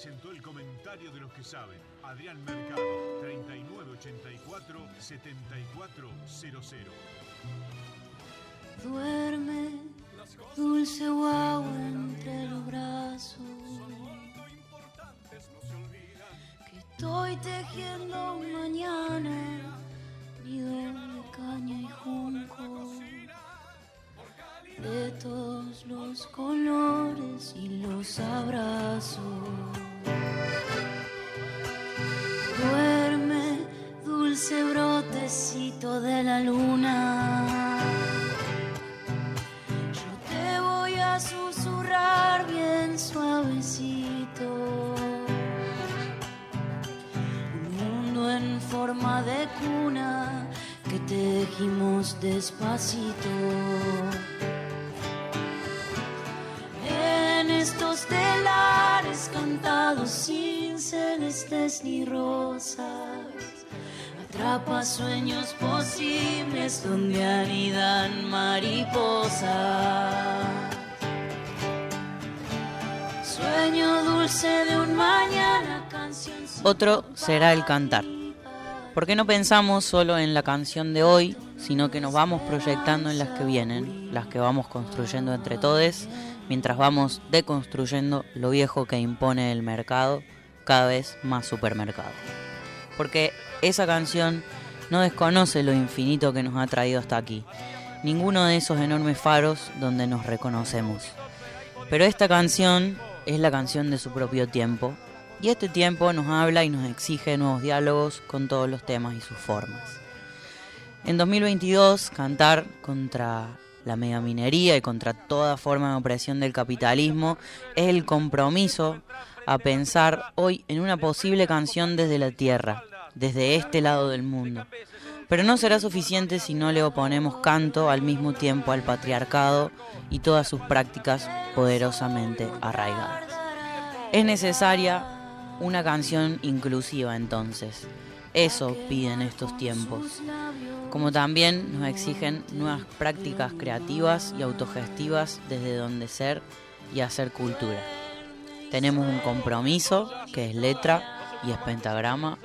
presentó el comentario de los que saben. Adrián Mercado, 3984-7400. Duerme, dulce guau entre los brazos. Que estoy tejiendo un mañana, nido de caña y junco. De todos los colores y los abrazos. Dulce brotecito de la luna. Yo te voy a susurrar bien suavecito. Un mundo en forma de cuna que tejimos despacito. En estos telares cantados sin celestes ni rosas. Atrapa sueños posibles donde anidan mariposas. Sueño dulce de un mañana, canción. Otro será el cantar. ¿Por qué no pensamos solo en la canción de hoy, sino que nos vamos proyectando en las que vienen, las que vamos construyendo entre todos, mientras vamos deconstruyendo lo viejo que impone el mercado, cada vez más supermercado? Porque esa canción no desconoce lo infinito que nos ha traído hasta aquí, ninguno de esos enormes faros donde nos reconocemos. Pero esta canción es la canción de su propio tiempo, y este tiempo nos habla y nos exige nuevos diálogos con todos los temas y sus formas. En 2022, cantar contra la megaminería y contra toda forma de opresión del capitalismo es el compromiso a pensar hoy en una posible canción desde la tierra, desde este lado del mundo. Pero no será suficiente si no le oponemos canto al mismo tiempo al patriarcado y todas sus prácticas poderosamente arraigadas. Es necesaria una canción inclusiva entonces. Eso piden estos tiempos. Como también nos exigen nuevas prácticas creativas y autogestivas desde donde ser y hacer cultura. Tenemos un compromiso que es letra y es pentagrama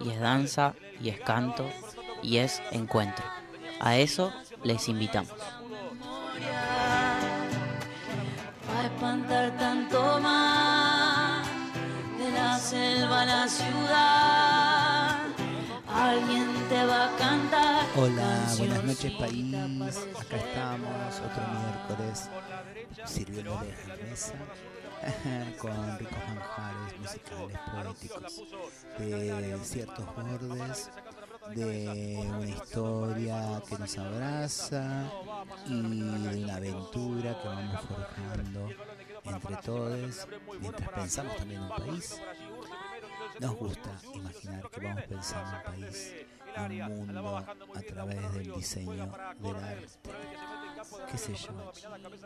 y es danza y es canto y es encuentro. A eso les invitamos. a espantar tanto más de la selva a la ciudad. Alguien te va a cantar. Hola, buenas noches país. Acá estamos otro miércoles sirviéndoles la mesa con ricos manjares musicales poéticos de ciertos bordes de una historia que nos abraza y de una aventura que vamos forjando entre todos mientras pensamos también en un país. Nos gusta imaginar que vamos pensando en un país, un mundo a través del diseño del arte. ¿Qué sé yo?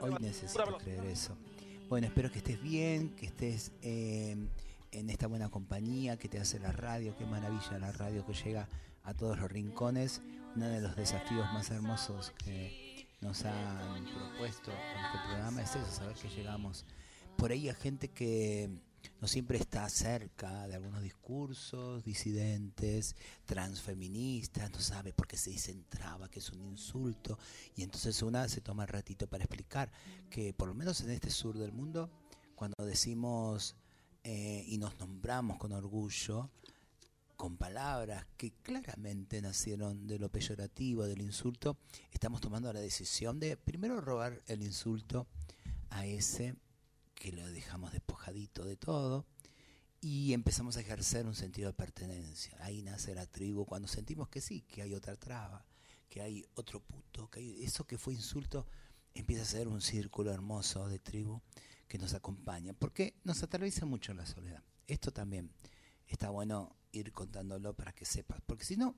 Hoy necesito creer eso. Bueno, espero que estés bien, que estés eh, en esta buena compañía que te hace la radio. Qué maravilla la radio que llega a todos los rincones. Uno de los desafíos más hermosos que nos han propuesto en este programa es eso, saber que llegamos por ahí a gente que no siempre está cerca de algunos discursos disidentes, transfeministas, no sabe por qué se dice entraba, que es un insulto, y entonces una se toma el ratito para explicar que por lo menos en este sur del mundo, cuando decimos eh, y nos nombramos con orgullo, con palabras que claramente nacieron de lo peyorativo, del insulto, estamos tomando la decisión de primero robar el insulto a ese que lo dejamos despojadito de todo y empezamos a ejercer un sentido de pertenencia. Ahí nace la tribu cuando sentimos que sí, que hay otra traba, que hay otro puto, que hay, eso que fue insulto empieza a ser un círculo hermoso de tribu que nos acompaña, porque nos atraviesa mucho la soledad. Esto también está bueno ir contándolo para que sepas, porque si no,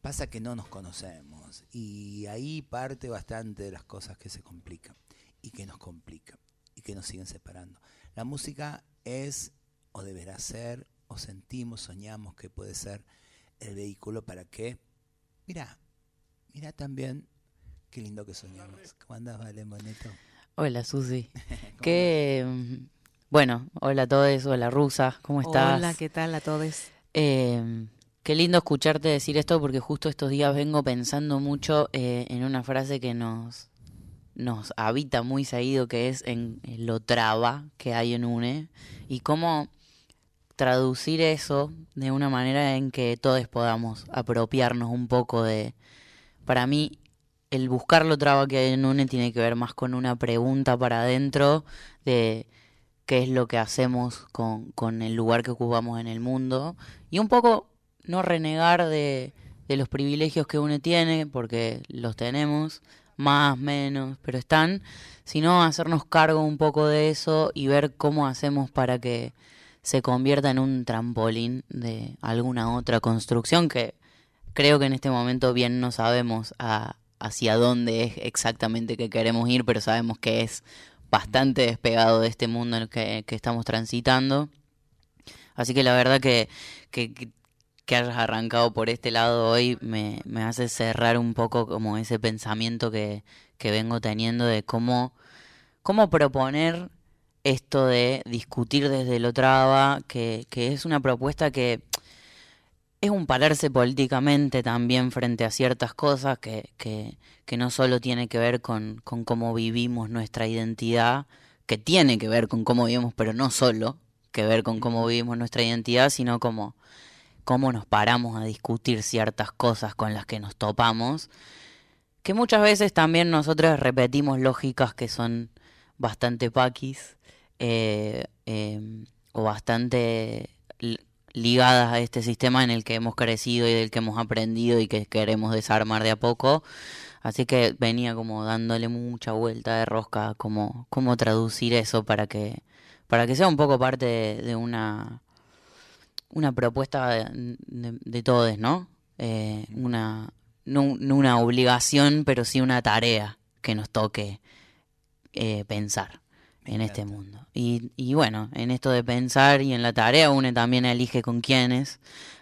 pasa que no nos conocemos y ahí parte bastante de las cosas que se complican y que nos complican y que nos siguen separando. La música es o deberá ser o sentimos, soñamos que puede ser el vehículo para que, mira, mira también qué lindo que soñamos. ¿Cómo andas, Vale Moneto? Hola Susi. Qué Bueno, hola a todos, hola Rusa, ¿cómo estás? Hola, ¿qué tal a todos? Eh, qué lindo escucharte decir esto porque justo estos días vengo pensando mucho eh, en una frase que nos, nos habita muy seguido, que es en, lo traba que hay en UNE y cómo traducir eso de una manera en que todos podamos apropiarnos un poco de... Para mí, el buscar lo traba que hay en UNE tiene que ver más con una pregunta para adentro de qué es lo que hacemos con, con el lugar que ocupamos en el mundo y un poco no renegar de, de los privilegios que uno tiene, porque los tenemos, más, menos, pero están, sino hacernos cargo un poco de eso y ver cómo hacemos para que se convierta en un trampolín de alguna otra construcción que creo que en este momento bien no sabemos hacia dónde es exactamente que queremos ir, pero sabemos que es bastante despegado de este mundo en el que, estamos transitando. Así que la verdad que, que- que hayas arrancado por este lado hoy me, me hace cerrar un poco como ese pensamiento que, que vengo teniendo de cómo, cómo proponer esto de discutir desde lo traba, que, que es una propuesta que es un pararse políticamente también frente a ciertas cosas que, que, que no solo tiene que ver con, con cómo vivimos nuestra identidad, que tiene que ver con cómo vivimos, pero no solo que ver con cómo vivimos nuestra identidad, sino como cómo nos paramos a discutir ciertas cosas con las que nos topamos, que muchas veces también nosotros repetimos lógicas que son bastante paquis eh, eh, o bastante li- ligadas a este sistema en el que hemos crecido y del que hemos aprendido y que queremos desarmar de a poco. Así que venía como dándole mucha vuelta de rosca, cómo traducir eso para que para que sea un poco parte de una una propuesta de, de, de todos, ¿no? Eh, una no, no una obligación, pero sí una tarea que nos toque eh, pensar en este mundo. Y, y bueno, en esto de pensar y en la tarea uno también elige con quiénes.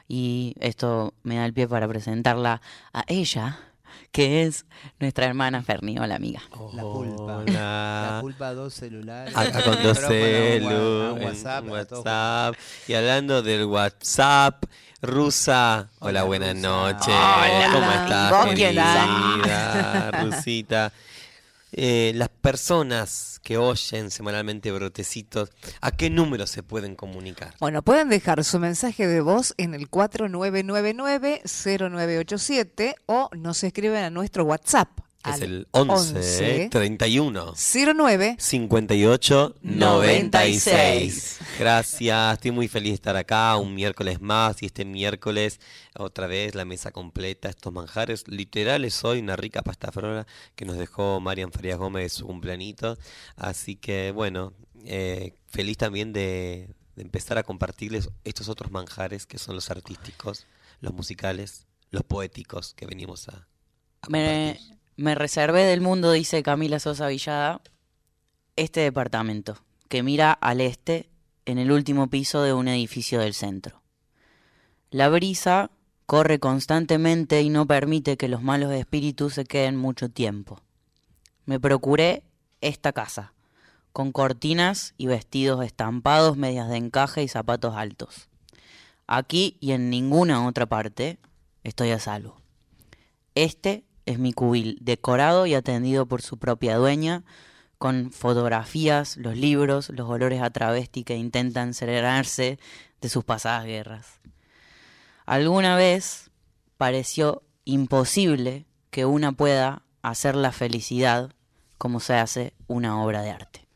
Y esto me da el pie para presentarla a ella, que es nuestra hermana Ferni. Hola, amiga. La pulpa. La pulpa dos celulares. Acá con dos Micrófono, celu, un en WhatsApp, WhatsApp. Y hablando del WhatsApp, Rusa. Hola, Hola, buenas noches. Hola. ¿Cómo estás, ¿Vos quién querida Rusita? Eh, las personas que oyen semanalmente Brotecitos, ¿a qué número se pueden comunicar? Bueno, pueden dejar su mensaje de voz en el 4999-0987 o nos escriben a nuestro WhatsApp. Que es el 11, 31 09 58 96. 96. Gracias, estoy muy feliz de estar acá un miércoles más y este miércoles otra vez la mesa completa, estos manjares literales hoy, una rica pasta frola que nos dejó Marian Farías Gómez de su cumpleañito. Así que bueno, eh, feliz también de, de empezar a compartirles estos otros manjares que son los artísticos, los musicales, los poéticos que venimos a, a Me, compartir. me reservé del mundo, dice Camila Sosa Villada, este departamento, que mira al este en el último piso de un edificio del centro. La brisa corre constantemente y no permite que los malos espíritus se queden mucho tiempo. Me procuré esta casa, con cortinas y vestidos estampados, medias de encaje y zapatos altos. Aquí y en ninguna otra parte estoy a salvo. Este es mi cubil, decorado y atendido por su propia dueña, con fotografías, los libros, los olores a travesti que intentan serenarse de sus pasadas guerras. Alguna vez pareció imposible que una pueda hacer la felicidad como se hace una obra de arte.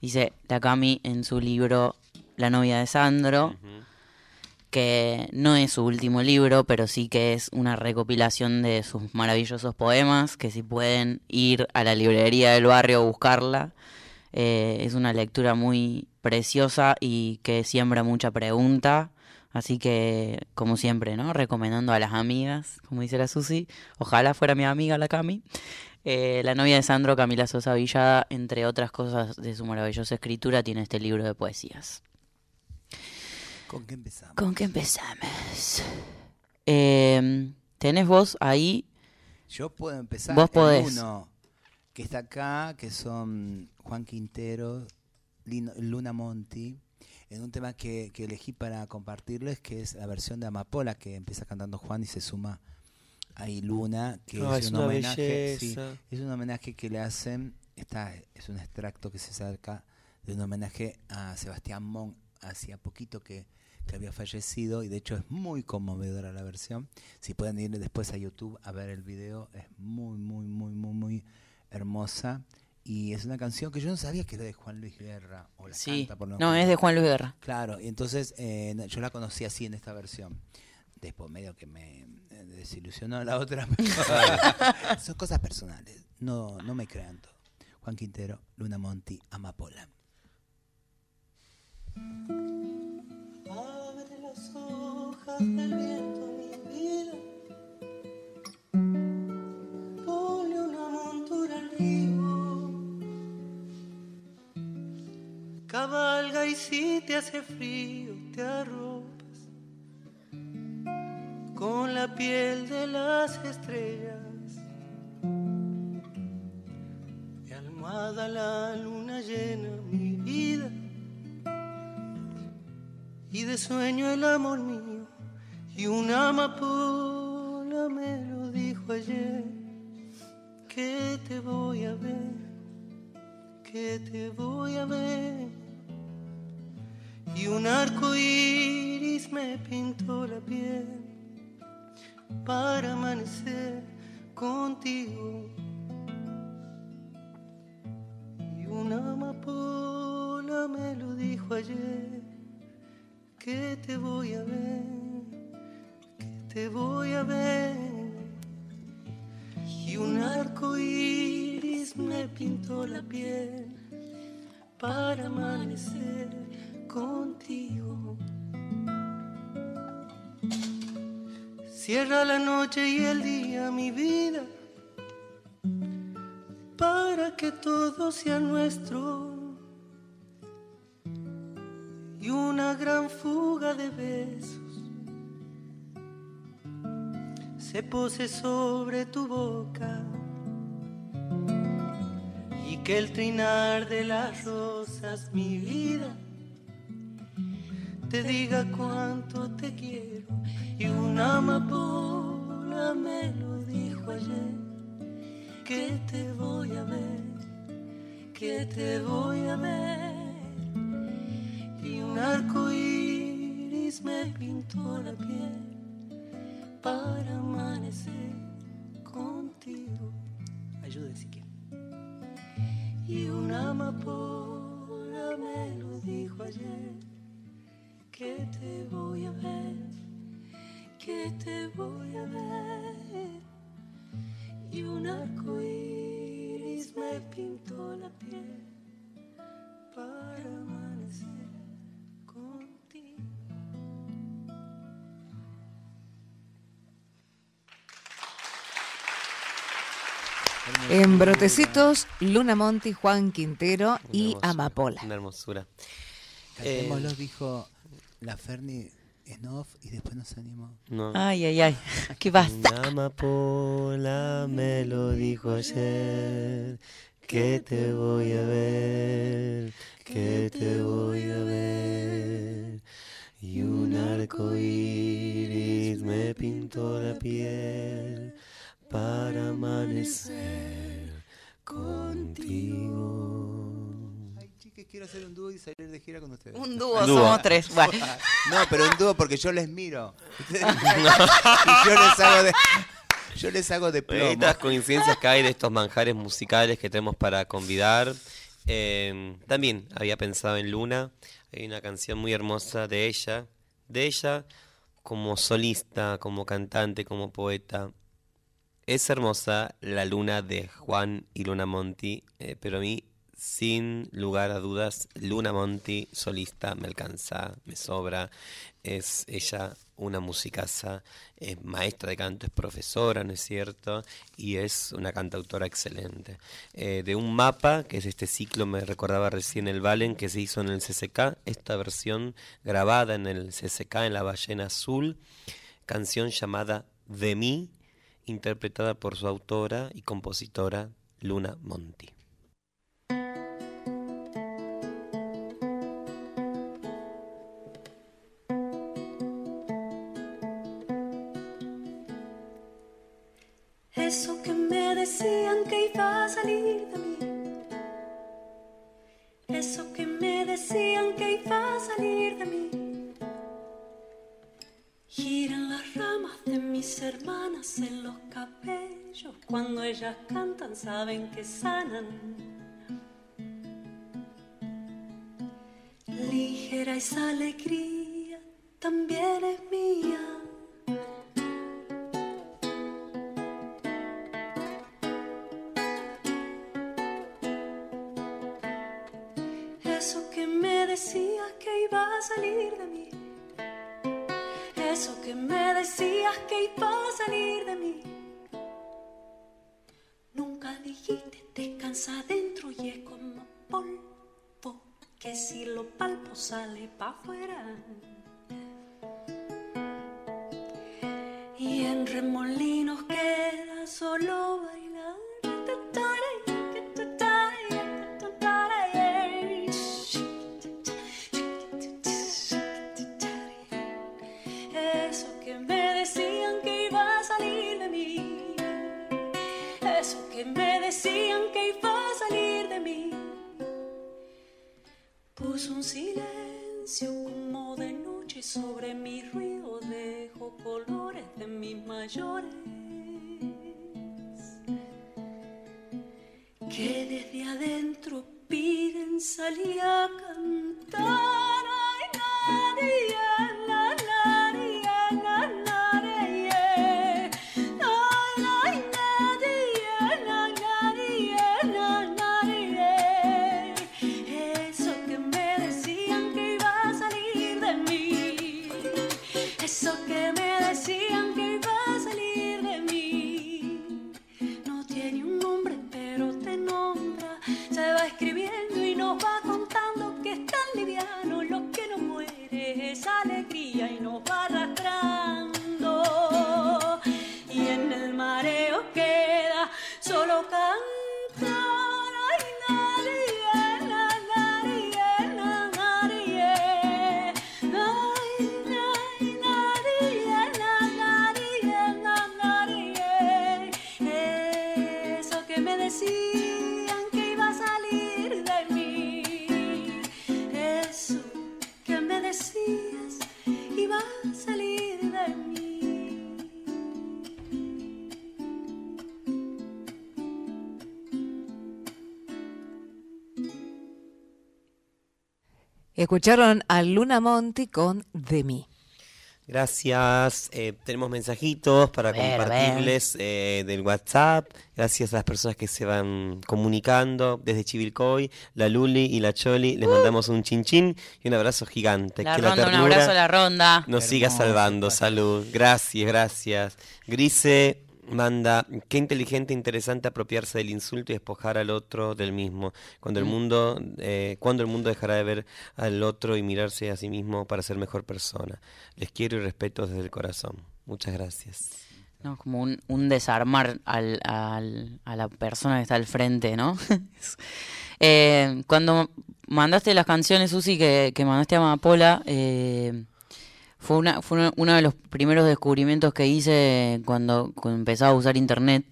Dice la Cami en su libro La novia de Sandro, que no es su último libro, pero sí que es una recopilación de sus maravillosos poemas, que si pueden ir a la librería del barrio a buscarla, eh, es una lectura muy preciosa y que siembra mucha pregunta, así que como siempre, ¿no? Recomendando a las amigas, como dice la Susi, ojalá fuera mi amiga la Cami. Eh, la novia de Sandro, Camila Sosa Villada, entre otras cosas de su maravillosa escritura, tiene este libro de poesías. ¿Con qué empezamos? ¿Con qué empezamos? Eh, ¿Tenés vos ahí? Yo puedo empezar. Vos podés. uno que está acá, que son Juan Quintero, Lino- Luna Monti en un tema que, que elegí para compartirles, que es la versión de Amapola, que empieza cantando Juan y se suma ahí Luna, que Ah, es, es un homenaje. sí, es un homenaje que le hacen, está, es un extracto que se saca de un homenaje a Sebastián Mon, hacía poquito que, que había fallecido, y de hecho es muy conmovedora la versión. Si pueden ir después a YouTube a ver el video, es muy, muy, muy, muy, muy hermosa. Y es una canción que yo no sabía que era de Juan Luis Guerra. O la Sí. canta por lo No, menos. es de Juan Luis Guerra. Claro, y entonces eh, no, yo la conocí así en esta versión. Después medio que me eh, desilusionó la otra. Son cosas personales. No, no me crean todo. Juan Quintero, Luna Monti, Amapola. Abre las hojas del viento, mi vida. Ponle una montura al río. Cabalga y si te hace frío, te arropas con la piel de las estrellas. Y almohada la luna llena, mi vida de sueño el amor mío y una amapola me lo dijo ayer. Que te voy a ver que te voy a ver y un arco iris me pintó la piel para amanecer contigo. Y una amapola me lo dijo ayer que te voy a ver, que te voy a ver. Y un arco iris me pintó la piel para amanecer contigo. Cierra la noche y el día, mi vida, para que todo sea nuestro y una gran fuga de besos se pose sobre tu boca y que el trinar de las rosas, mi vida, te diga cuánto te quiero. Y una amapola me lo dijo ayer que te voy a ver, que te voy a ver me pintó la piel para amanecer contigo. Ayude si quiere. Y una amapola me lo dijo ayer que te voy a ver, que te voy a ver. Y un arco iris me pintó la piel para amanecer En Brotecitos, Luna Monti, Juan Quintero Una y hermosura, Amapola. Una hermosura. Eh, dijo la Ferni en off y después nos animó. no. Ay, ay, ay. ¿Qué basta? Una amapola me lo dijo ayer que te voy a ver, que te voy a ver. Y un arco iris me pintó la piel para amanecer contigo. Ay, chiques, quiero hacer un dúo y salir de gira con ustedes. Un dúo, Dúo. somos tres. Bueno, No, pero un dúo porque yo les miro. y yo les hago de, yo les hago de plomo. Estas coincidencias que hay de estos manjares musicales que tenemos para convidar. Eh, también había pensado en Luna. Hay una canción muy hermosa de ella. De ella como solista, como cantante, como poeta. Es hermosa la luna de Juan y Luna Monti, eh, pero a mí, sin lugar a dudas, Luna Monti solista me alcanza, me sobra. Es ella una musicaza, es maestra de canto, es profesora, ¿no es cierto? Y es una cantautora excelente. Eh, de un mapa, que es este ciclo, me recordaba recién el Valen, que se hizo en el CCK, esta versión grabada en el CCK, en la ballena azul, canción llamada De mí, interpretada por su autora y compositora Luna Monti. Hermanas en los cabellos. Cuando ellas cantan saben que sanan. Ligera esa alegría también es mía. Eso que me decías que iba a salir de mí. Eso que me decías que iba a salir de mí. Nunca dijiste descansa adentro y es como polvo que si lo palpo sale pa' afuera. Y en remolinos queda solo bailar. Eso que me decían que iba a salir de mí. Puso un silencio como de noche sobre mi ruido. Dejo colores de mis mayores. Que desde adentro piden salir a cantar. Escucharon a Luna Monti con De mí. Gracias. Eh, tenemos mensajitos para ver, compartirles eh, del WhatsApp. Gracias a las personas que se van comunicando desde Chivilcoy, la Luli y la Choli. Les mandamos un chinchín y un abrazo gigante. La que ronda, un ternura abrazo a la ronda. Nos siga salvando. Salud. Gracias, gracias. Grise manda, qué inteligente, interesante apropiarse del insulto y despojar al otro del mismo. Cuando el mundo, eh, cuando el mundo dejará de ver al otro y mirarse a sí mismo para ser mejor persona. Les quiero y respeto desde el corazón. Muchas gracias. No, como un, un desarmar al, al- a la persona que está al frente, ¿no? Eh, cuando mandaste las canciones, Susi, que, que mandaste a Amapola, eh, fue, una, fue una- uno de los primeros descubrimientos que hice cuando, cuando empezaba a usar internet.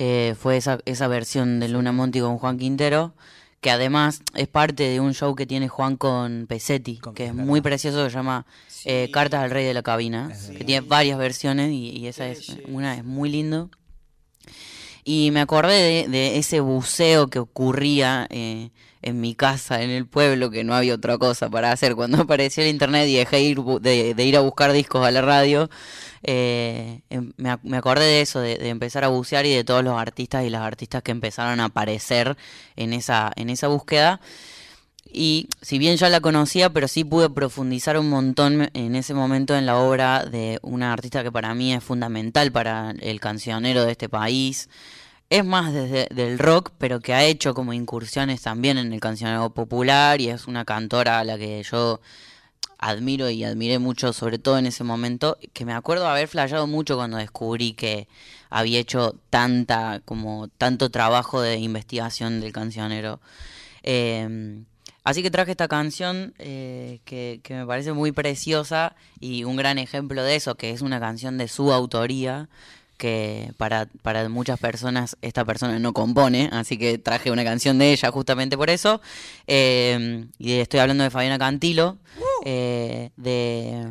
eh, fue esa, esa versión de Luna Monti con Juan Quintero, que además es parte de un show que tiene Juan con Pesetti, Con- que es muy precioso, que se llama eh, Cartas al Rey de la Cabina, que tiene varias versiones y, y esa es una es muy lindo. Y me acordé de, de ese buceo que ocurría eh, en mi casa, en el pueblo, que no había otra cosa para hacer. Cuando apareció el internet y dejé ir de, ir a buscar discos a la radio, eh, em- me, me acordé de eso, de, de empezar a bucear y de todos los artistas y las artistas que empezaron a aparecer en esa, en esa búsqueda. Y si bien ya la conocía, pero sí pude profundizar un montón en ese momento en la obra de una artista que para mí es fundamental para el cancionero de este país. Es más desde del rock, pero que ha hecho como incursiones también en el cancionero popular y es una cantora a la que yo admiro y admiré mucho, sobre todo en ese momento, que me acuerdo haber flasheado mucho cuando descubrí que había hecho tanta, como tanto trabajo de investigación del cancionero. Eh, así que traje esta canción eh, que, que me parece muy preciosa y un gran ejemplo de eso, que es una canción de su autoría, que para, para muchas personas esta persona no compone, así que traje una canción de ella justamente por eso. Eh, y estoy hablando de Fabiana Cantilo, eh, de,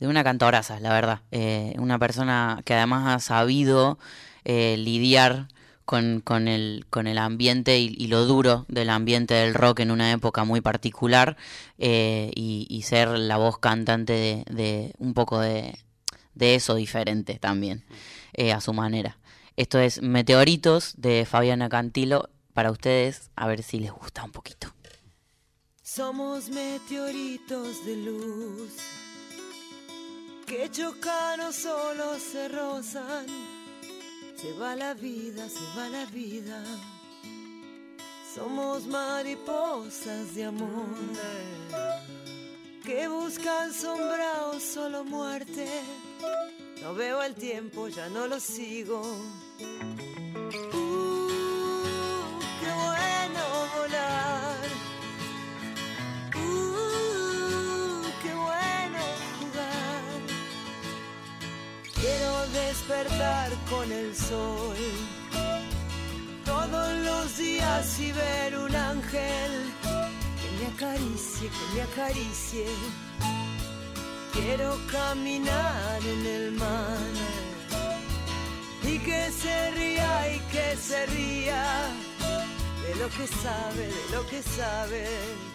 de una cantoraza, la verdad. Eh, una persona que además ha sabido eh, lidiar con, con, el, con el ambiente y, y lo duro del ambiente del rock en una época muy particular y, y ser la voz cantante de, de un poco de, de eso diferente también, eh, a su manera. Esto es Meteoritos de Fabiana Cantilo para ustedes, a ver si les gusta un poquito. Somos meteoritos de luz que chocan solo se rozan. Se va la vida, se va la vida. Somos mariposas de amor que buscan sombra o solo muerte. No veo el tiempo, ya no lo sigo. Uh, qué bueno volar. Uh, qué bueno jugar. Quiero despertar con el sol todos los días y ver un ángel que me acaricie, que me acaricie. Quiero caminar en el mar y que se ría y que se ría de lo que sabe, de lo que sabe.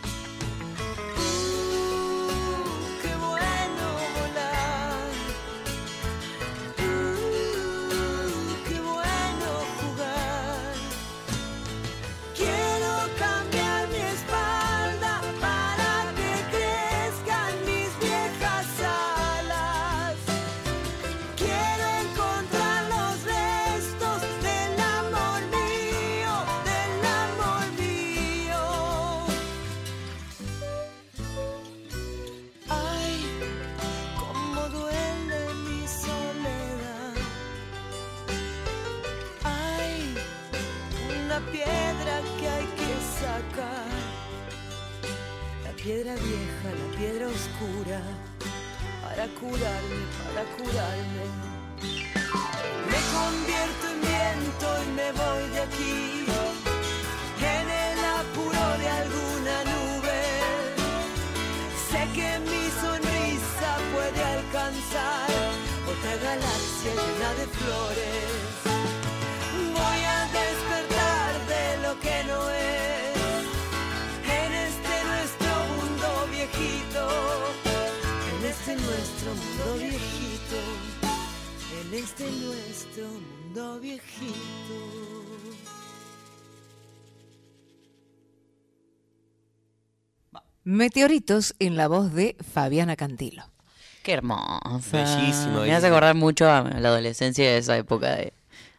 Meteoritos en la voz de Fabiana Cantilo. Qué hermosa. Bellísimo, Me hace acordar mucho a la adolescencia de esa época de,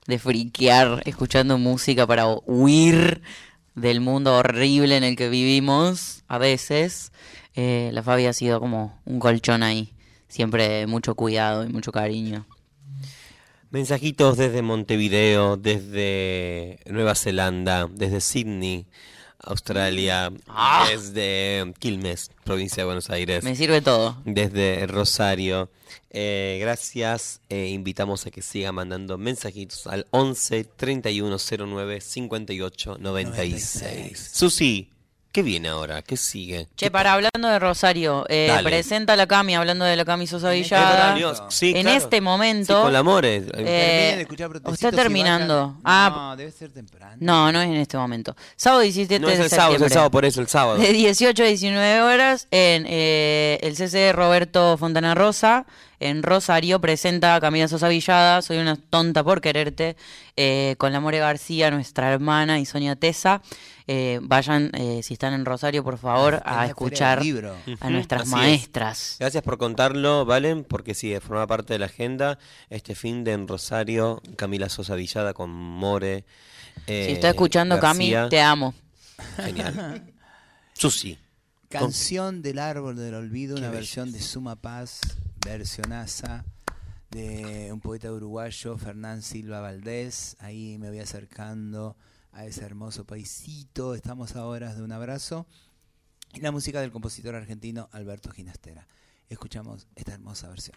de friquear, escuchando música para huir del mundo horrible en el que vivimos a veces. Eh, la Fabi ha sido como un colchón ahí. Siempre de mucho cuidado y mucho cariño. Mensajitos desde Montevideo, desde Nueva Zelanda, desde Sydney, Australia, Ah. desde Quilmes, provincia de Buenos Aires. Me sirve todo. desde Rosario. Eh, gracias. Eh, invitamos a que siga mandando mensajitos al 11 31 09 58 96. Susi, ¿qué viene ahora? ¿Qué sigue? Che, para hablando de Rosario, eh, presenta la Cami hablando de la Cami Sosa En este Villada. momento. Sí, en claro. este momento. Sí, con la More. Eh, Terminen de escuchar Protecitos está terminando. Ah, no, debe ser temprano. No, no es en este momento. Sábado 17 no es de el sábado, es el sábado, por eso el sábado. De 18 a 19 horas en eh, el CC Roberto Fontana Rosa. En Rosario presenta a Camila Sosa Villada, Soy una tonta por quererte, eh, con la More García, nuestra hermana, y Sonia Tesa. Eh, vayan, eh, si están en Rosario, por favor, la a escuchar Libro. a nuestras Así es. maestras. Gracias por contarlo, Valen, porque sí, forma parte de la agenda. Este fin de en Rosario, Camila Sosa Villada con More. eh, si está escuchando, Cami, García. te amo. Genial. Susi. Canción del árbol del olvido, una versión de Suma Paz, versionaza de un poeta uruguayo, Fernán Silva Valdés. Ahí me voy acercando a ese hermoso paisito. Estamos a horas de un abrazo. Y la música del compositor argentino Alberto Ginastera. Escuchamos esta hermosa versión.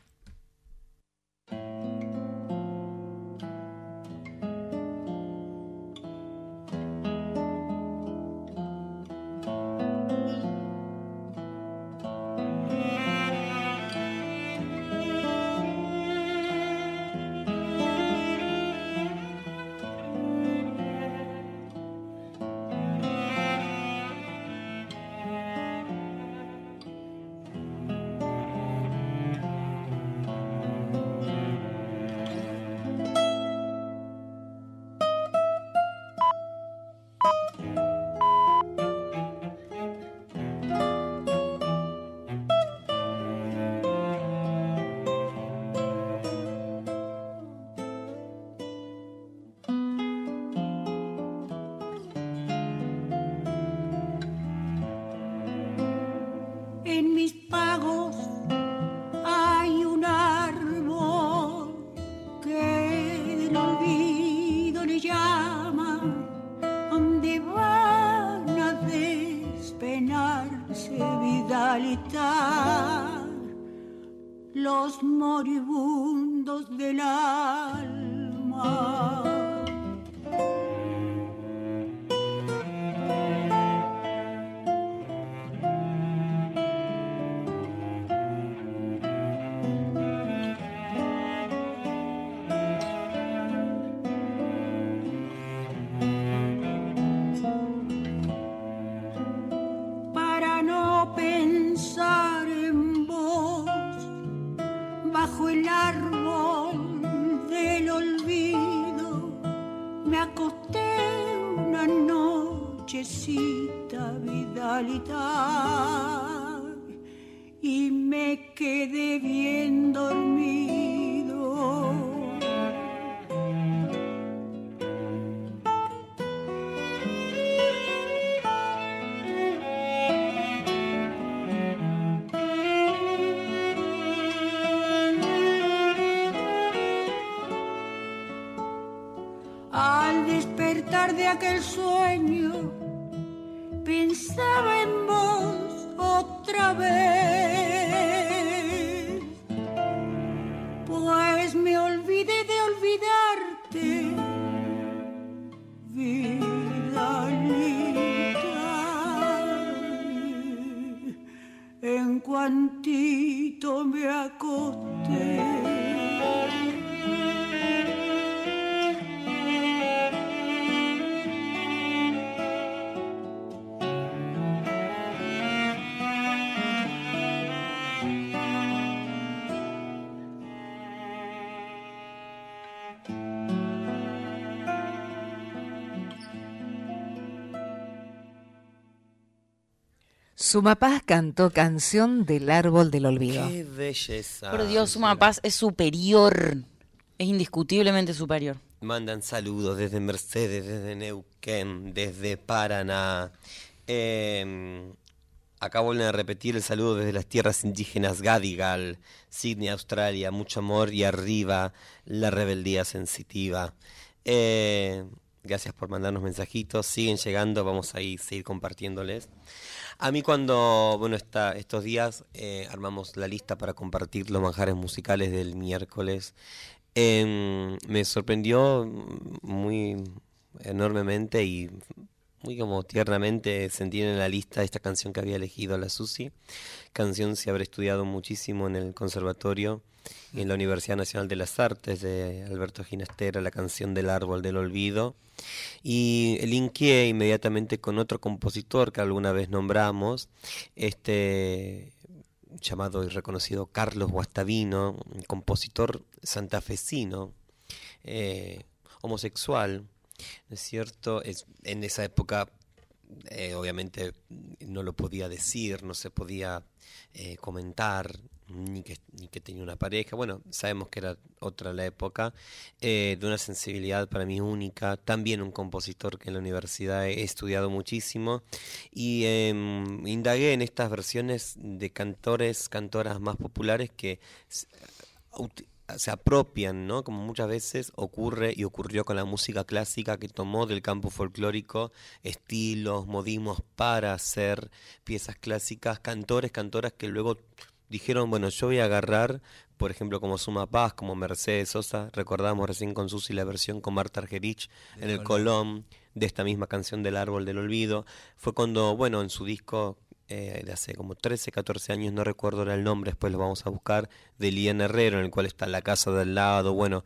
Despertar de aquel sueño, pensaba en vos otra vez. Pues me olvidé de olvidarte, vidalita. En cuantito me acosté. Sumapaz cantó canción del árbol del olvido. Qué belleza. Por Dios, Suma Paz es superior. Es indiscutiblemente superior. Mandan saludos desde Mercedes, desde Neuquén, desde Paraná. Eh, acá vuelven a repetir el saludo desde las tierras indígenas Gadigal, Sydney, Australia. Mucho amor y arriba la rebeldía sensitiva. Eh, gracias por mandarnos mensajitos. Siguen llegando, vamos a ir, seguir compartiéndoles. A mí cuando, bueno, esta, estos días eh, armamos la lista para compartir los manjares musicales del miércoles, em, me sorprendió muy enormemente y muy como tiernamente sentir en la lista esta canción que había elegido la Susi. Canción se habrá estudiado muchísimo en el conservatorio y en la Universidad Nacional de las Artes de Alberto Ginastera, la canción del árbol del olvido. Y linkeé inmediatamente con otro compositor que alguna vez nombramos, este llamado y reconocido Carlos Guastavino, compositor santafesino, eh, homosexual, ¿no es cierto? Es, en esa época eh, obviamente no lo podía decir, no se podía eh, comentar, ni que, ni que tenía una pareja. Bueno, sabemos que era otra la época, eh, de una sensibilidad para mí única. También un compositor que en la universidad he estudiado muchísimo y em, indagué en estas versiones de cantores, cantoras más populares que se apropian, ¿no? Como muchas veces ocurre y ocurrió con la música clásica que tomó del campo folclórico estilos, modismos para hacer piezas clásicas, cantores, cantoras que luego dijeron, bueno, yo voy a agarrar, por ejemplo, como Suma Paz, como Mercedes Sosa, recordamos recién con Susi la versión con Marta Argerich en el Colón de esta misma canción del Árbol del Olvido. Fue cuando, bueno, en su disco eh, de hace como 13, 14 años, no recuerdo el nombre, después lo vamos a buscar, de Lian Herrero, en el cual está La Casa del Lado, bueno,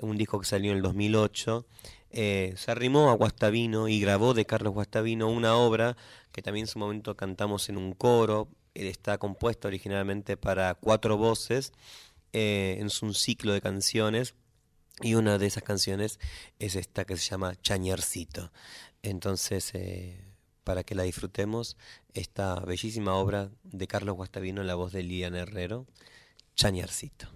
un disco que salió en el 2008. eh, se arrimó a Guastavino y grabó de Carlos Guastavino una obra que también en su momento cantamos en un coro. Está compuesto originalmente para cuatro voces, eh, es un ciclo de canciones y una de esas canciones es esta que se llama Chañarcito. Entonces, eh, para que la disfrutemos, esta bellísima obra de Carlos Guastavino en la voz de Lilian Herrero, Chañarcito.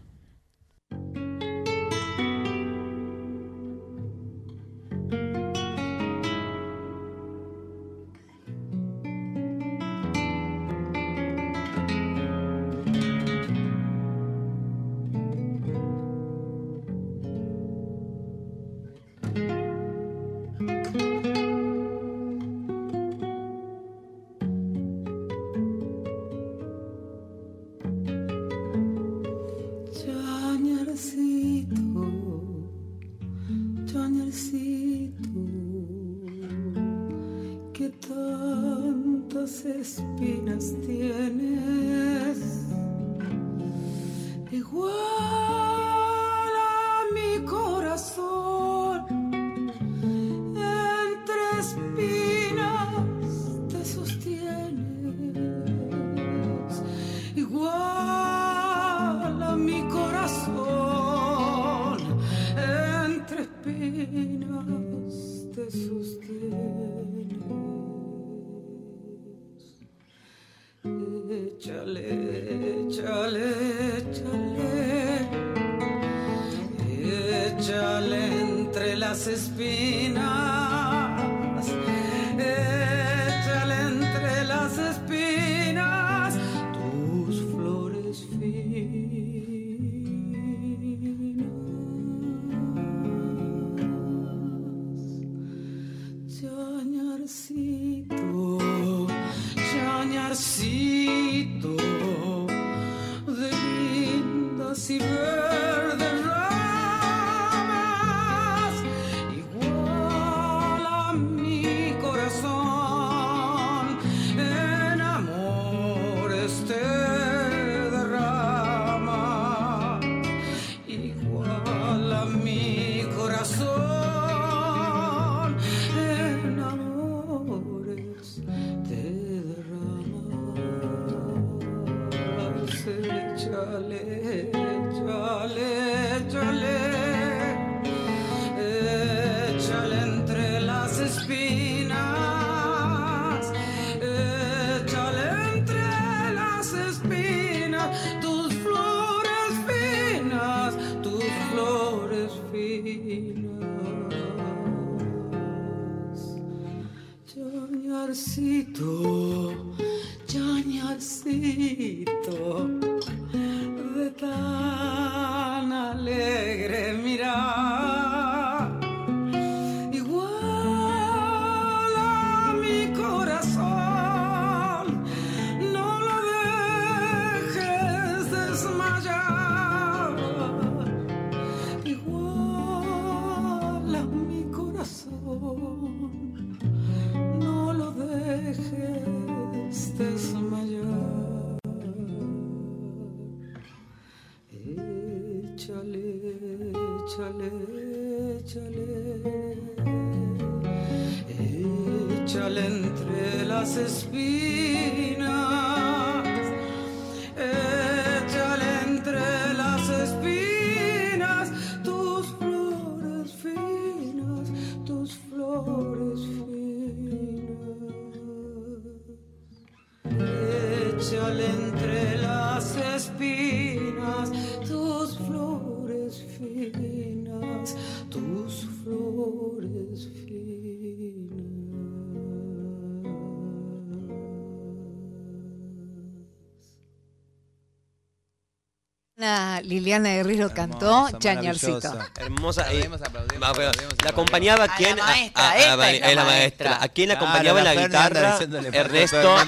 Flores La Liliana Guerrero cantó Chañarcito. Hermosa. Aplaudimos, aplaudimos, va, pero, aplaudimos, ¿La acompañaba A la quién? maestra, a- la maestra. ¿A quién la Claro, acompañaba en la anda guitarra? Ernesto.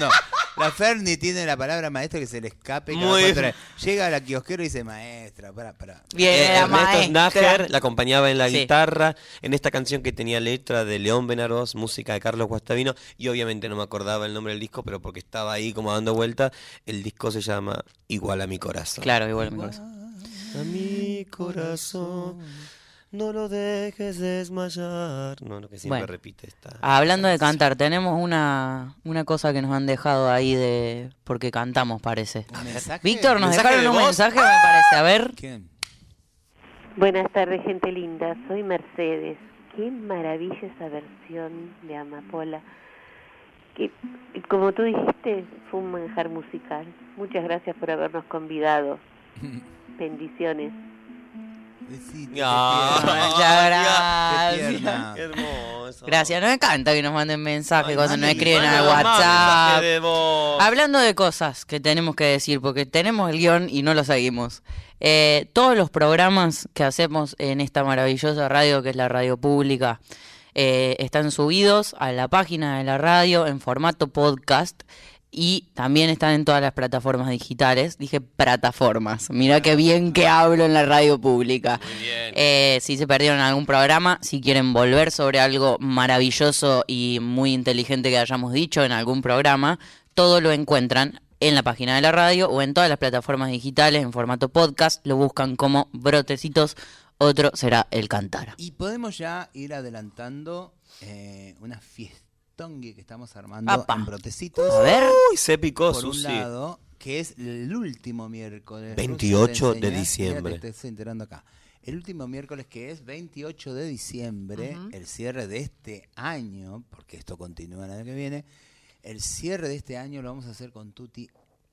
La Ferni tiene la palabra maestra que se le escape. cada Muy cuatro bien. horas. Llega a la kiosquera y dice maestra, para, para. Bien, Eh, la Ernesto maestra. La acompañaba en la Sí. guitarra, en esta canción que tenía letra de León Benaroz, música de Carlos Guastavino, y obviamente no me acordaba el nombre del disco, pero porque estaba ahí como dando vuelta, el disco se llama Igual a mi corazón. Claro, igual a mi corazón. A mi corazón, no lo dejes desmayar. No, lo que siempre Bueno. repite esta. Hablando de cantar, tenemos una, una cosa que nos han dejado ahí de... porque cantamos, parece. Víctor, nos ¿Mensaje dejaron de un voz? mensaje, me parece. A ver. ¿Quién? Buenas tardes, gente linda. Soy Mercedes. Qué maravilla esa versión de Amapola. Que, como tú dijiste, fue un manjar musical. Muchas gracias por habernos convidado. Bendiciones. Besito, Ah. Muchas gracias. tierna. Qué hermoso. Gracias, nos encanta que nos manden mensajes Ay, cuando nos escriben al WhatsApp. de. Hablando de cosas que tenemos que decir, porque tenemos el guion y no lo seguimos. Eh, todos los programas que hacemos en esta maravillosa radio que es la radio pública eh, están subidos a la página de la radio en formato podcast y también están en todas las plataformas digitales. Dije plataformas. Mira qué bien que hablo en la radio pública. Muy bien. Eh, si se perdieron algún programa, si quieren volver sobre algo maravilloso y muy inteligente que hayamos dicho en algún programa, todo lo encuentran en la página de la radio o en todas las plataformas digitales en formato podcast. Lo buscan como Brotecitos. Otro será el Cantar. Y podemos ya ir adelantando eh, una fiestongue que estamos armando Apa. en Brotecitos. A ver. Uy, se picó, por un lado, que es el último miércoles. 28 Rusia te de diciembre. mira, te estoy enterando acá. El último miércoles que es 28 de diciembre, el cierre de este año, porque esto continúa el año que viene, el cierre de este año lo vamos a hacer con Tuti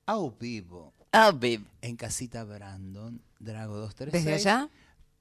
a vivo Ah, babe. en Casita Brandon, Drago 236. ¿Desde allá?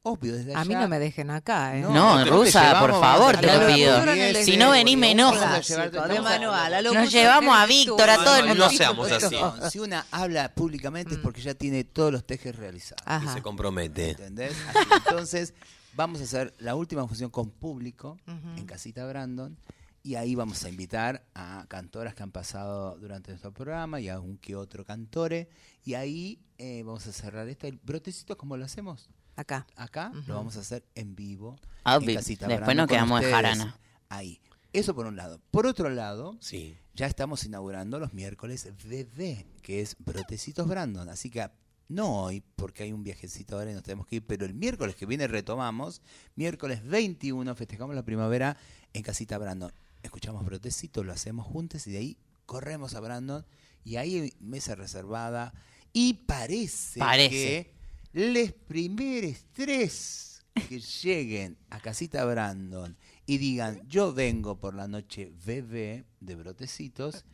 Obvio, desde allá. A mí no me dejen acá, ¿eh? No, No, Rusa, llevamos, por favor, te lo pido. Si no venís, me a lo Nos llevamos a. Víctor, a todo el No, mundo. no seamos así. No, si una habla públicamente es porque ya tiene todos los tejes realizados. Y se compromete. ¿Entendés? Así, entonces, vamos a hacer la última función con público en Casita Brandon. Y ahí vamos a invitar a cantoras que han pasado durante nuestro programa y a un que otro cantore. Y ahí eh, vamos a cerrar esto. El brotecito, como lo hacemos Acá. acá, lo vamos a hacer en vivo. Ah, en Casita después Brandon nos quedamos de ustedes jarana. Ahí. Eso por un lado. Por otro lado, Sí. ya estamos inaugurando los miércoles BB, que es Brotecitos Brandon. Así que no hoy, porque hay un viajecito ahora y nos tenemos que ir, pero el miércoles que viene retomamos. Miércoles 21 festejamos la primavera en Casita Brandon. Escuchamos Brotecito, lo hacemos juntos y de ahí corremos a Brandon y ahí hay mesa reservada. Y parece, Parece. que les primeros tres que lleguen a Casita Brandon y digan, yo vengo por la noche bebé de brotecitos.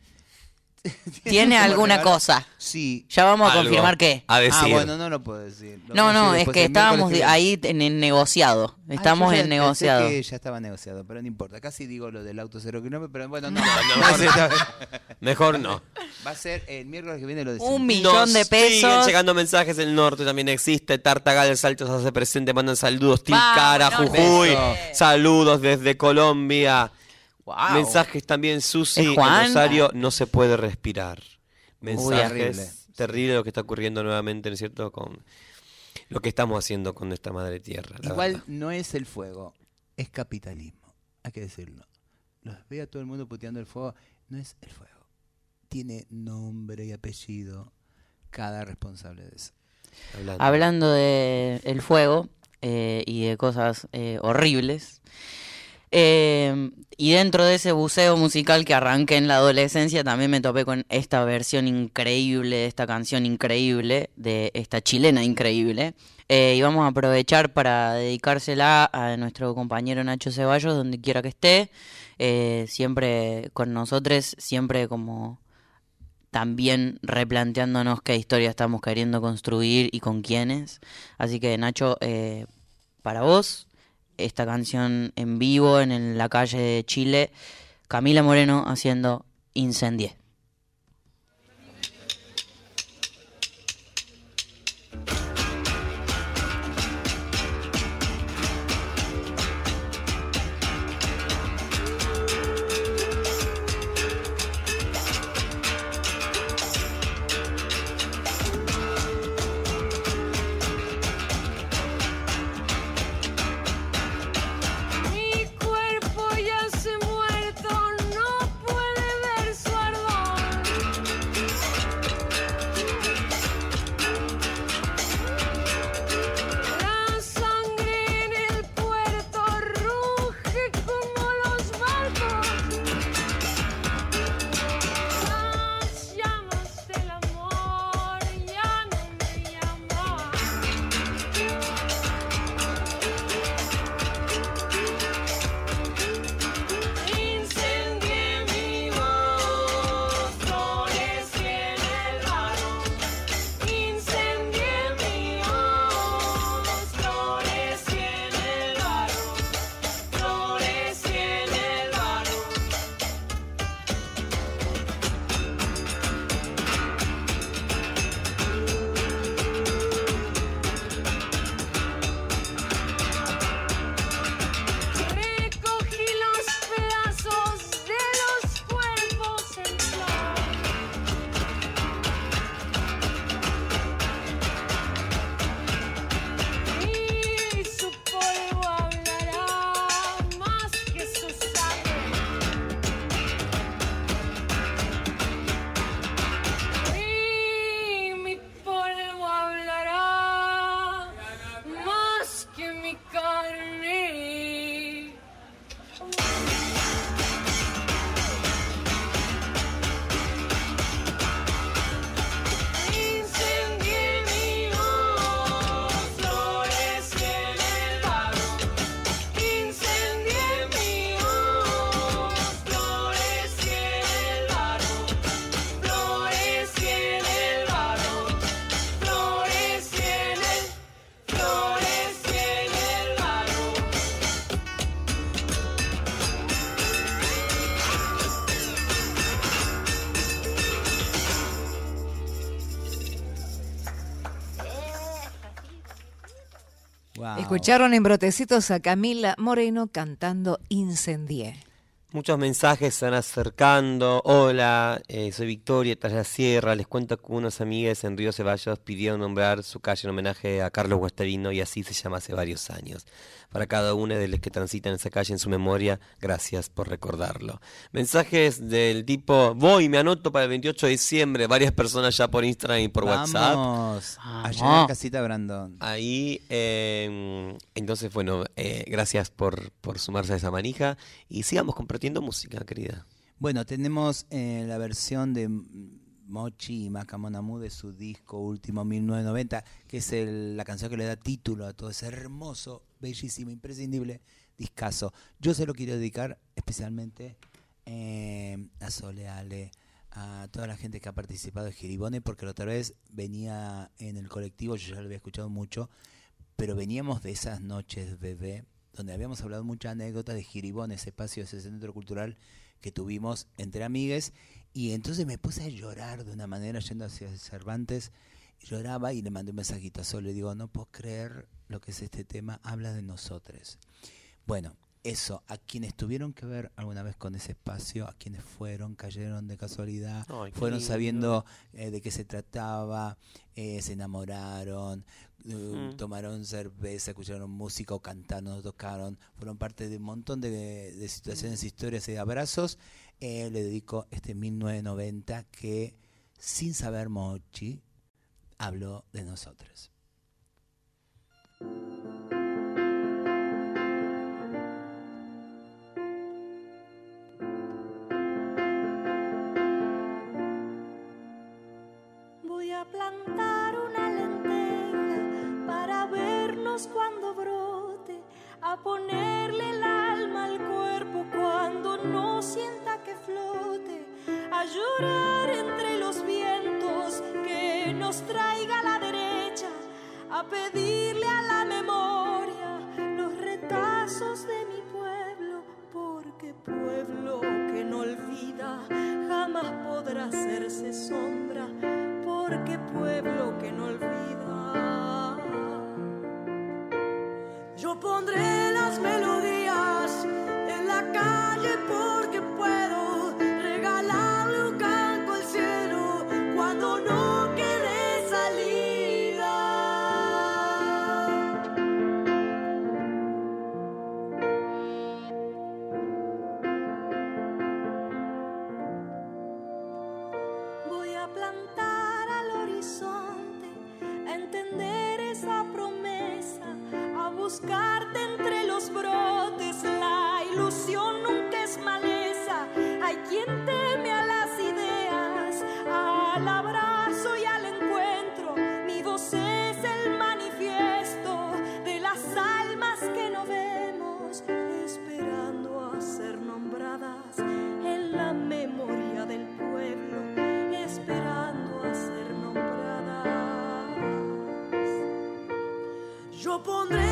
¿Tiene alguna regalo- cosa? Sí. Ya vamos a Algo confirmar qué. A decir. Ah, bueno, no lo puedo decir. Lo No, no, decir es que estábamos que de- ahí en el negociado. Ah, Estamos en pensé negociado. que ya estaba negociado, pero no importa. Casi digo lo del auto cero kilómetros, pero bueno, no. No, no, mejor, no. Va a ser el miércoles que viene lo decimos. Un millón Nos de Siguen pesos. llegando mensajes del norte, también existe. Tartagal del Salto se hace presente, mandan saludos. Tilcara. Jujuy. Beso. Saludos desde Colombia. Wow. Mensajes también, Susi. ¿Es En? Rosario no se puede respirar. Uy, Mensajes. terrible. terrible lo que está ocurriendo nuevamente, ¿no es cierto? Con lo que estamos haciendo con nuestra madre tierra. Igual verdad. no es el fuego, es capitalismo. Hay que decirlo. Los ve a todo el mundo puteando el fuego. No es el fuego. Tiene nombre y apellido cada responsable de eso. Hablando. Hablando de el fuego eh, y de cosas eh, horribles. Eh, y dentro de ese buceo musical que arranqué en la adolescencia, también me topé con esta versión increíble, esta canción increíble, de esta chilena increíble. Eh, y vamos a aprovechar para dedicársela a nuestro compañero Nacho Ceballos, donde quiera que esté. Eh, siempre con nosotros, siempre como también replanteándonos qué historia estamos queriendo construir y con quiénes. Así que Nacho, eh, para vos, esta canción en vivo en la calle de Chile, Camila Moreno haciendo Incendié. Escucharon en brotecitos a Camila Moreno cantando Incendié. Muchos mensajes van acercando. Hola, eh, soy Victoria, tras la sierra. Les cuento que unos amigues en Río Ceballos pidieron nombrar su calle en homenaje a Carlos Guastavino y así se llama hace varios años. Para cada uno de los que transitan esa calle en su memoria, gracias por recordarlo. Mensajes del tipo, voy, me anoto para el 28 de diciembre. Varias personas ya por Instagram y por WhatsApp. Vamos. Allá en la casita Brandon. Ahí, eh, entonces, bueno, eh, gracias por, por sumarse a esa manija y sigamos compartiendo música, querida. Bueno, tenemos eh, la versión de Mochi y Macamonamu de su disco último 1990, que es el- la canción que le da título a todo ese hermoso, bellísimo, imprescindible discazo. Yo se lo quiero dedicar especialmente eh, a Sole Ale, a toda la gente que ha participado de Giribone, porque la otra vez venía en el colectivo, yo ya lo había escuchado mucho, pero veníamos de esas noches bebé, donde habíamos hablado muchas anécdotas de Giribón, ese espacio, ese centro cultural que tuvimos entre amigues, y entonces me puse a llorar de una manera yendo hacia Cervantes, lloraba y le mandé un mensajito a Sol, le digo, no puedo creer lo que es este tema, habla de nosotros. Bueno, eso, a quienes tuvieron que ver alguna vez con ese espacio, a quienes fueron, cayeron de casualidad, Ay, fueron lindo. sabiendo eh, de qué se trataba, eh, se enamoraron, Mm. tomaron cerveza, escucharon música o cantaron tocaron, fueron parte de un montón de, de situaciones, historias y abrazos. Eh, le dedico este 1990 que, sin saber Mochi, habló de nosotros. Voy a plantar una lenteja para vernos cuando brote, a ponerle no sienta que flote, a llorar entre los vientos que nos traiga a la derecha, a pedirle a la memoria los retazos de mi pueblo, porque pueblo que no olvida jamás podrá hacerse sombra, porque pueblo que no olvida. Yo pondré pondré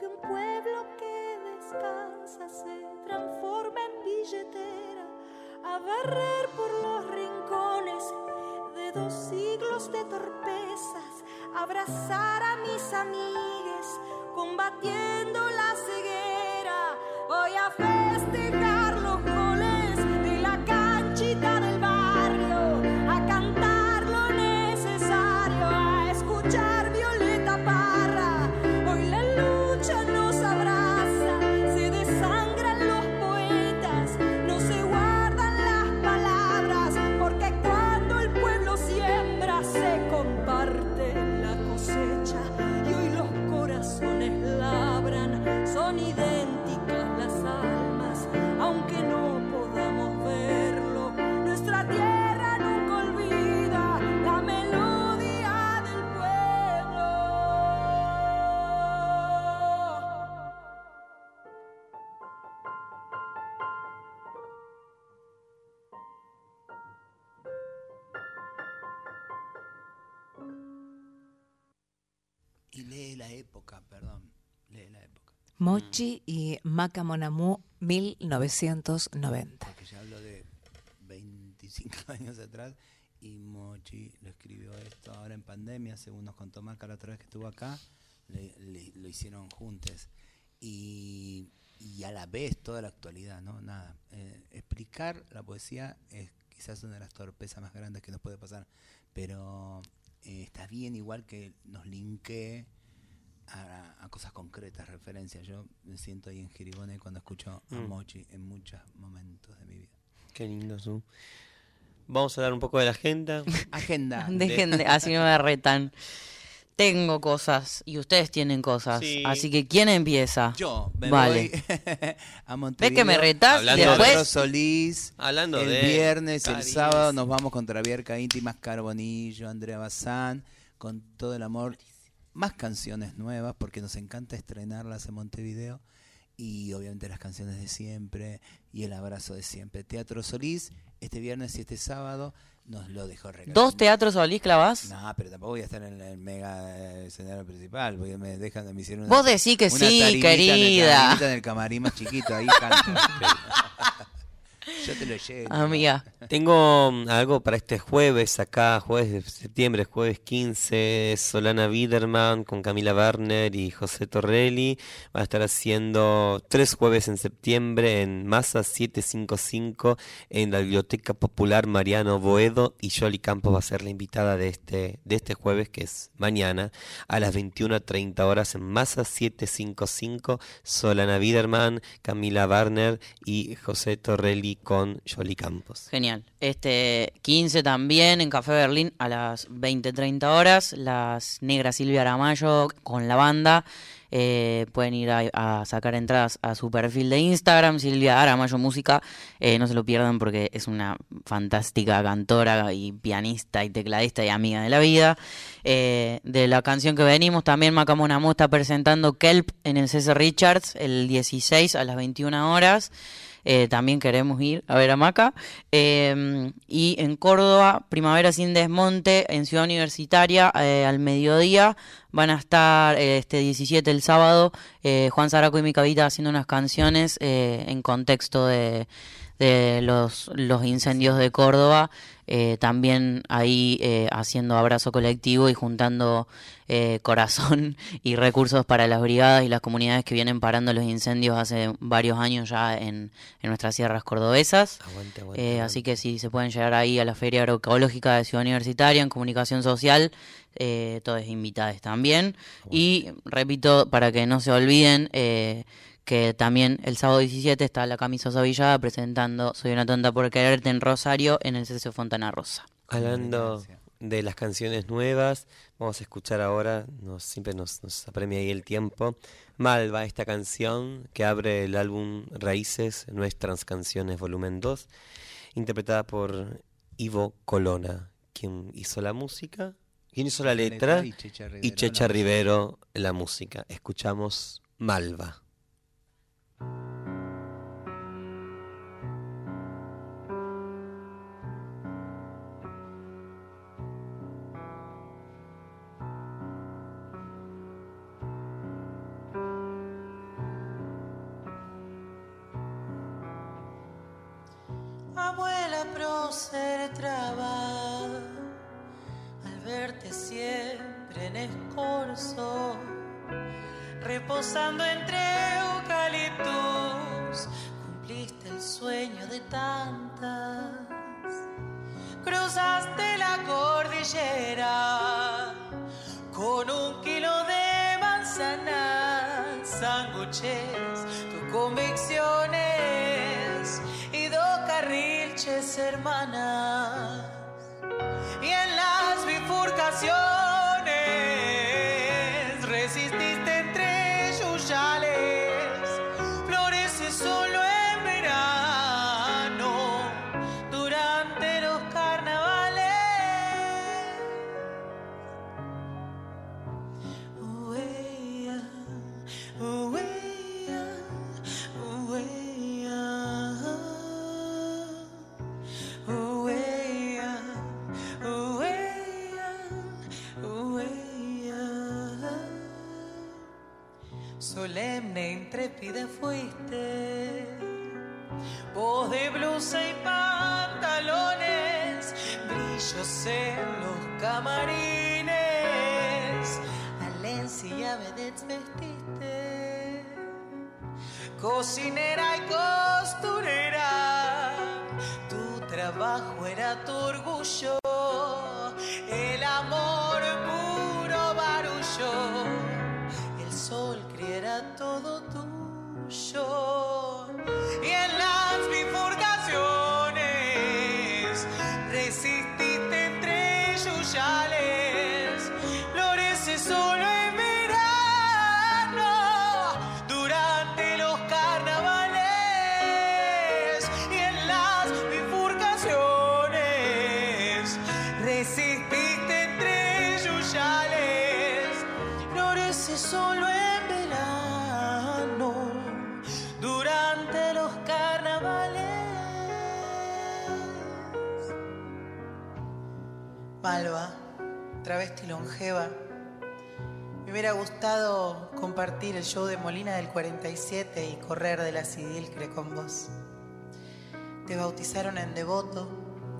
que un pueblo que descansa se transforma en billetera a barrer por los rincones de dos siglos de torpezas, abrazar a mis amigues combatiendo la ceguera. Voy a festejar. Mochi y Maca Monamú, 1990. Porque ya hablo de 25 años atrás y Mochi lo escribió esto ahora en pandemia, según nos contó Maca la otra vez que estuvo acá, le- lo hicieron juntos. Y, y a la vez toda la actualidad, ¿no? Nada. eh, explicar la poesía es quizás una de las torpezas más grandes que nos puede pasar, pero eh, está bien igual que nos linkee a, a cosas concretas, referencias. Yo me siento ahí en Giribone cuando escucho a Mm. Mochi en muchos momentos de mi vida. Qué lindo, Su. Vamos a hablar un poco de la agenda. Agenda. Dejen de, así no me retan. Tengo cosas y ustedes tienen cosas. Sí. Así que, ¿quién empieza? Yo me Vale. voy a ¿Ves que me retás? Hablando Después, Solís. Hablando el de viernes, el Caribe. sábado nos vamos contra Bierca Íntimas, Carbonillo, Andrea Bazán, con todo el amor. Más canciones nuevas, porque nos encanta estrenarlas en Montevideo. Y obviamente las canciones de siempre y el abrazo de siempre. Teatro Solís, este viernes y este sábado nos lo dejó regalar. ¿dos teatros Solís clavás? No, pero tampoco voy a estar en el mega escenario principal, porque me dejan, me hicieron Vos decís que una sí, tarimita en el- querida. en el camarín más chiquito, ahí canto. Yo te lo llevo. Amiga. Tengo mm, algo para este jueves acá, jueves de septiembre, jueves 15, Solana Biderman con Camila Werner y José Torrelli. Va a estar haciendo tres jueves en septiembre en Masa 755 en la Biblioteca Popular Mariano Boedo y Yoli Campos va a ser la invitada de este, de este jueves que es mañana a las 21.30 horas en Masa 755 Solana Biderman, Camila Werner y José Torrelli con Yoli Campos. Genial. Este 15 también en Café Berlín a las 20-30 horas. Las negras Silvia Aramayo con la banda. Eh, pueden ir a, sacar entradas a su perfil de Instagram, Silvia Aramayo Música. Eh, no se lo pierdan porque es una fantástica cantora y pianista y tecladista y amiga de la vida. Eh, de la canción que venimos, también Macamonamo está presentando Kelp en el César Richards el 16 a las 21 horas. Eh, también queremos ir a ver a Maca. Eh, y en Córdoba, Primavera sin Desmonte, en Ciudad Universitaria, eh, al mediodía, van a estar eh, este 17 el sábado, Juan Zaraco y Mica Vita haciendo unas canciones en contexto de, de los, los incendios de Córdoba. eh, también ahí eh, haciendo abrazo colectivo y juntando eh, corazón y recursos para las brigadas y las comunidades que vienen parando los incendios hace varios años ya en, en nuestras sierras cordobesas. Aguante, aguante, Eh, aguante. así que si se pueden llegar ahí a la Feria Agroecológica de Ciudad Universitaria en Comunicación Social, eh, todos invitados también. Y repito, para que no se olviden, eh, que también el sábado 17 está la camisa Savillada presentando Soy una tonta por quererte en Rosario en el CC Fontana Rosa. Hablando de las canciones nuevas, vamos a escuchar ahora, nos, siempre nos, nos apremia ahí el tiempo, Malva, esta canción que abre el álbum Raíces, Nuestras Canciones, volumen 2, interpretada por Ivo Colona, quien hizo la música, quien hizo la letra, y Checha Rivero y la Checha música. Rivero la música. Escuchamos Malva. Traba al verte siempre en escorzo, reposando entre eucaliptus, cumpliste el sueño de tantas. Cruzaste la cordillera con un kilo de manzanas, sándwiches, tus convicciones y dos carrilches hermanas. Bifurcaciones intrépida fuiste, voz de blusa y pantalones, brillos en los camarines, Alencia vedette vestiste, cocinera y costurera, Malva, travesti longeva, me hubiera gustado compartir el show de Molina del 47 y correr de la Sidilcre con vos. Te bautizaron en devoto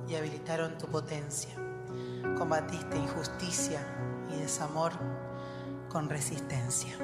y habilitaron tu potencia. Combatiste injusticia y desamor con resistencia.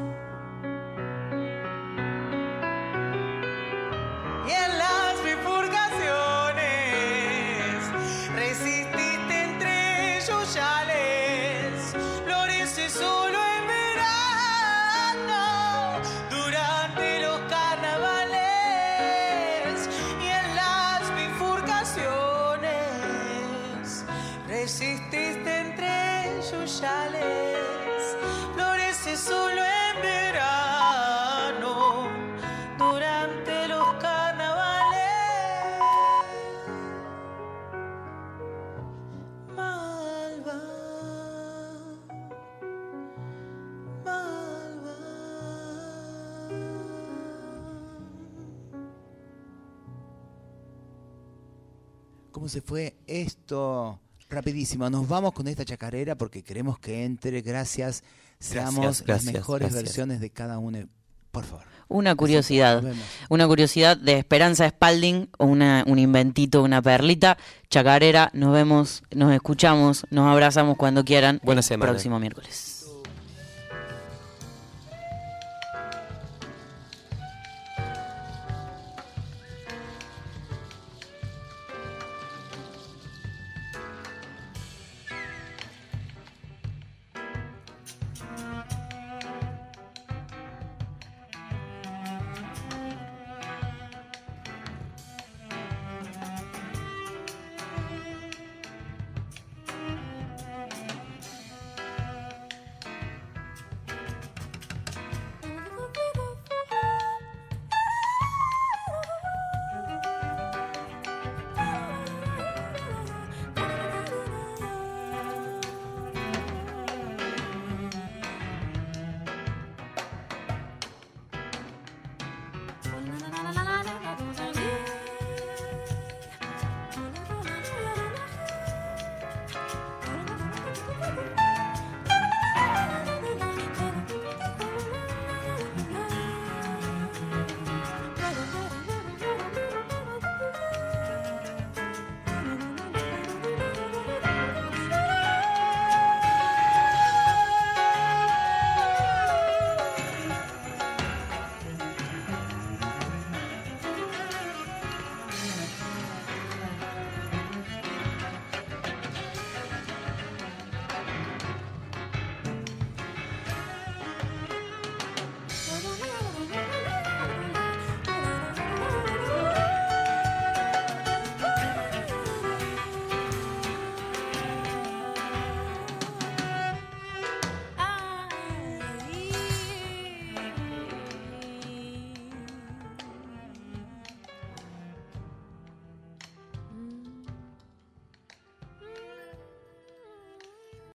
¿Cómo se fue esto? Rapidísimo, nos vamos con esta chacarera porque queremos que entre. Gracias. Seamos las gracias, mejores gracias. versiones de cada uno. Por favor. Una curiosidad, una curiosidad de Esperanza Spalding, una, un inventito, una perlita, chacarera, nos vemos, nos escuchamos, nos abrazamos cuando quieran Buena el semana. próximo miércoles.